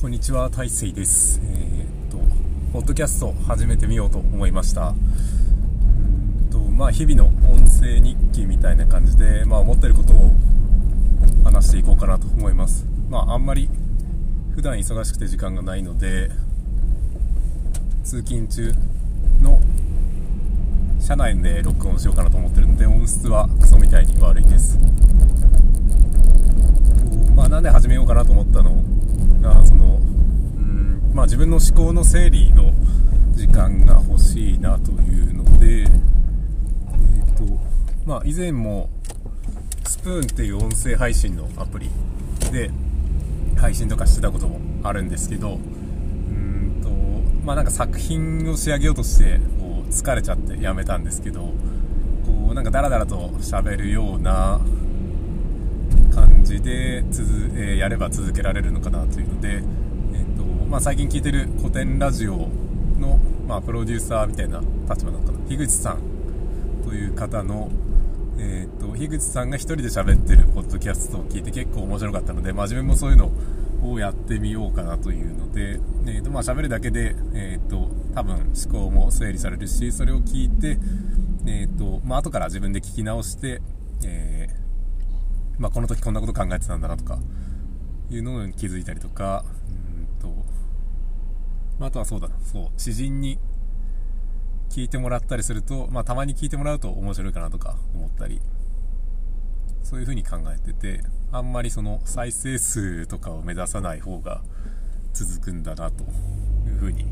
こんにちは、大勢です。えーっと、ポッドキャスト始めてみようと思いました。と、まあ、日々の音声日記みたいな感じで、まあ、思ってることを話していこうかなと思います。まあ、あんまり普段忙しくて時間がないので、通勤中の車内で録音しようかなと思ってるので、音質はクソみたいに悪いです。まあ、なんで始めようかなと思ったの、分の思考の整理の時間が欲しいなというので、えーとまあ、以前もスプーンっていう音声配信のアプリで配信とかしてたこともあるんですけどうんと、まあ、なんか作品を仕上げようとしてこう疲れちゃってやめたんですけどこうなんかダラダラと喋るような感じで続、えーやれば続けられるのかなというので、まあ、最近聞いてる古典ラジオの、まあ、プロデューサーみたいな立場なのかな樋口さんという方の、えー、と樋口さんが一人で喋ってるポッドキャストを聞いて結構面白かったので、まあ、自分もそういうのをやってみようかなというので、えーとまあ、喋るだけで、えー、と多分思考も整理されるしそれを聞いて、えーとまあ後から自分で聞き直して、えーまあ、この時こんなこと考えてたんだなとかいうのに気づいたりとか、あ、あとはそうだそう。知人に聞いてもらったりすると、まあ、たまに聞いてもらうと面白いかなとか思ったりそういう風に考えててあんまりその再生数とかを目指さない方が続くんだなという風に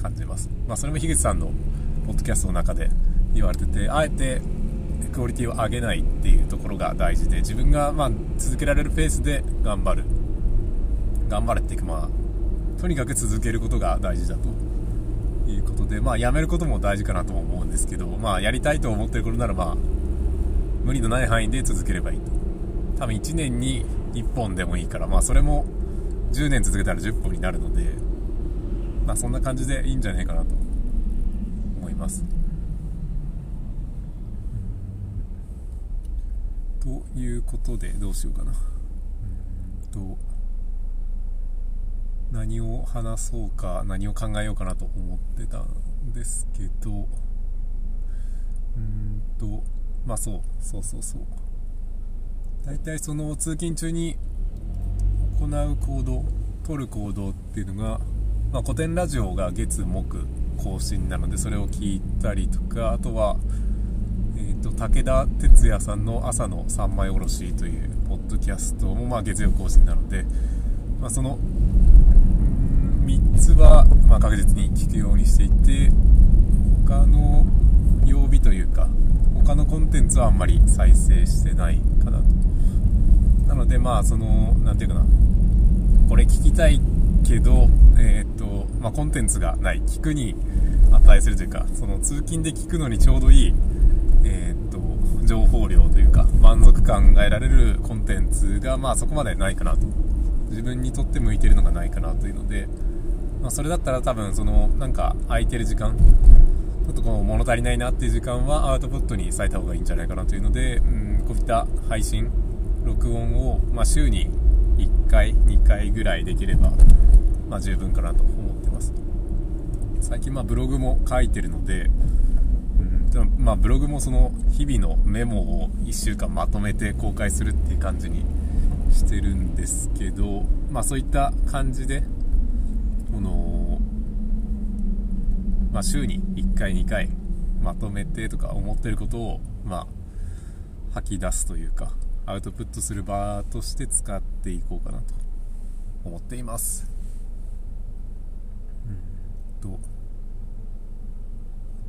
感じます、まあ、それも樋口さんのポッドキャストの中で言われててあえてクオリティを上げないっていうところが大事で自分がまあ続けられるペースで頑張る。頑張れっていうかまあとにかく続けることが大事だと。いうことでまあやめることも大事かなとも思うんですけどまあやりたいと思ってることならまあ無理のない範囲で続ければいいと。多分1年に1本でもいいからまあそれも10年続けたら10本になるのでまあそんな感じでいいんじゃないかなと。思います。ということでどうしようかな。と何を話そうか何を考えようかなと思ってたんですけどうんとまあそうそうそうそう。大体その通勤中に行う行動取る行動っていうのが、まあ、古典ラジオが月木更新なのでそれを聞いたりとかあとはえー、と武田鉄矢さんの「朝の三枚おろし」というポッドキャストもまあ月曜更新なので、まあ、そのはまあ確実に聞くようにしていて他の曜日というか他のコンテンツはあんまり再生してないかなと。なのでまあその何ていうかな。これ聞きたいけど、えーとまあ、コンテンツがない。聞くに値するというかその通勤で聞くのにちょうどいいえー、と情報量というか満足感が得られるコンテンツが、まあ、そこまでないかなと。自分にとって向いてるのがないかなというので、まあ、それだったら多分そのなんか空いてる時間ちょっとこう物足りないなっていう時間はアウトプットに割いた方がいいんじゃないかなというので、うん、こういった配信録音を、まあ、週に1回2回ぐらいできれば、まあ、十分かなと思ってます。最近まあブログも書いてるのでうんまあ、ブログもその日々のメモを1週間まとめて公開するっていう感じにしてるんですけど、まあ、そういった感じでこの、まあ、週に1回2回まとめてとか思ってることを、まあ、吐き出すというかアウトプットする場として使っていこうかなと思っています。うん。と。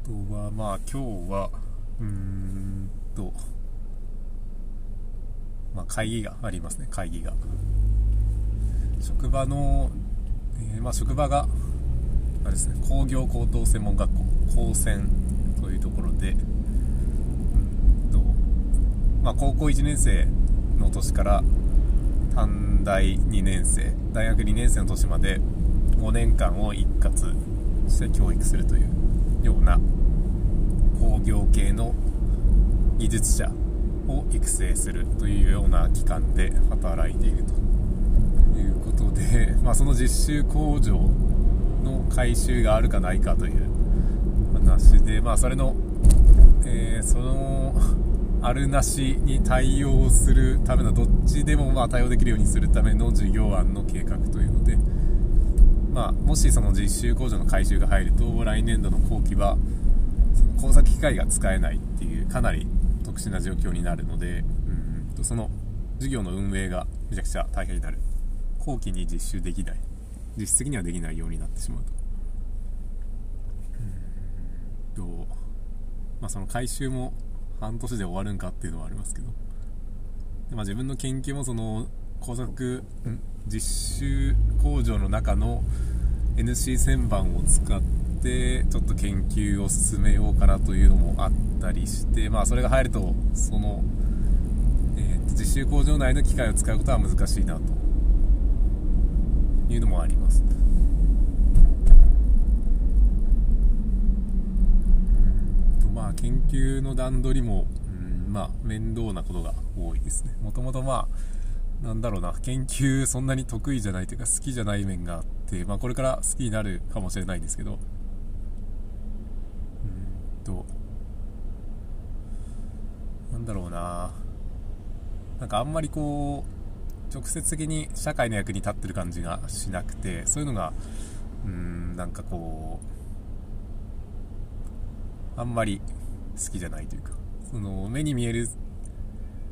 あとはまあ今日はうーんと。まあ会議がありますね会議が。職場の、えーまあ、職場があれですね工業高等専門学校高専というところでうんと、まあ、高校1年生の年から短大2年生大学2年生の年まで5年間を一括して教育するというような工業系の技術者を育成するというような機関で働いていると。いうことで まあ、その実習工場の改修があるかないかという話で、まあ、それの、えー、その あるなしに対応するためのどっちでもまあ対応できるようにするための事業案の計画というので、まあ、もしその実習工場の改修が入ると来年度の後期は工作機械が使えないっていうかなり特殊な状況になるのでうんとその事業の運営がめちゃくちゃ大変になる。後期に実習できない。実質的にはできないようになってしまうと。と、まあ、その回収も半年で終わるんかっていうのはありますけど。で、まあ、自分の研究もその工作実習工場の中の NC 旋盤を使ってちょっと研究を進めようかなというのもあったりして、まあ、それが入るとその、えー、実習工場内の機械を使うことは難しいなというのもあります。まあ研究の段取りも、うん、まあ面倒なことが多いですね。もともとまあなんだろうな。研究そんなに得意じゃないというか好きじゃない面があって、まあ、これから好きになるかもしれないんですけど。うんとなんだろうな。なんかあんまりこう直接的に社会の役に立ってる感じがしなくてそういうのがうんなんかこうあんまり好きじゃないというかその目に見える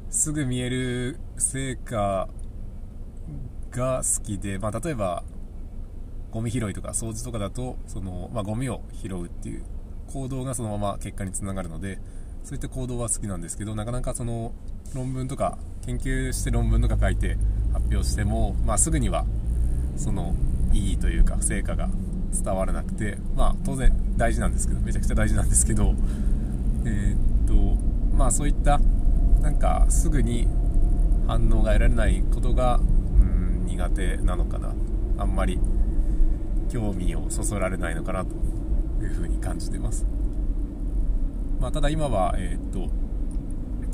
すぐ見える成果が好きで、まあ、例えばゴミ拾いとか掃除とかだとその、まあ、ゴミを拾うっていう行動がそのまま結果につながるのでそういった行動は好きなんですけどなかなかその論文とか研究して論文とか書いて発表しても、まあ、すぐにはその意義というか成果が伝わらなくて、まあ、当然大事なんですけどめちゃくちゃ大事なんですけど、えー、っとまあ、そういったなんかすぐに反応が得られないことがうん苦手なのかな。あんまり興味をそそられないのかなというふうに感じてます、まあ、ただ今は、え、っと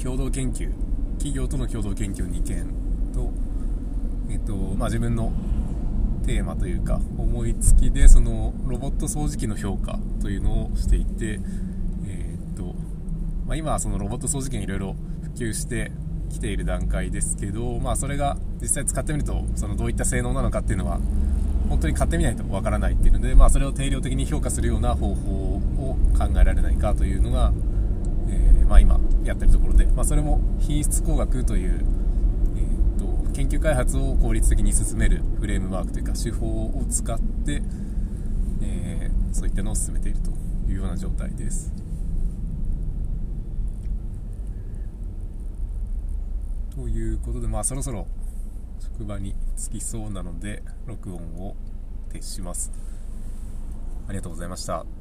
共同研究企業との共同研究2件と,、えっとまあ、自分のテーマというか思いつきでそのロボット掃除機の評価というのをしていて、え、っとまあ、今はそのロボット掃除機がいろいろ普及してきている段階ですけど、まあ、それが実際使ってみるとそのどういった性能なのかっていうのは本当に買ってみないとわからないっていうので、まあ、それを定量的に評価するような方法を考えられないかというのが、えー、まあ、今やってるところで、まあ、それも品質工学という、えーと、研究開発を効率的に進めるフレームワークというか手法を使って、えー、そういったのを進めているというような状態です。ということで、まあ、そろそろ職場に着きそうなので録音を撤します。ありがとうございました。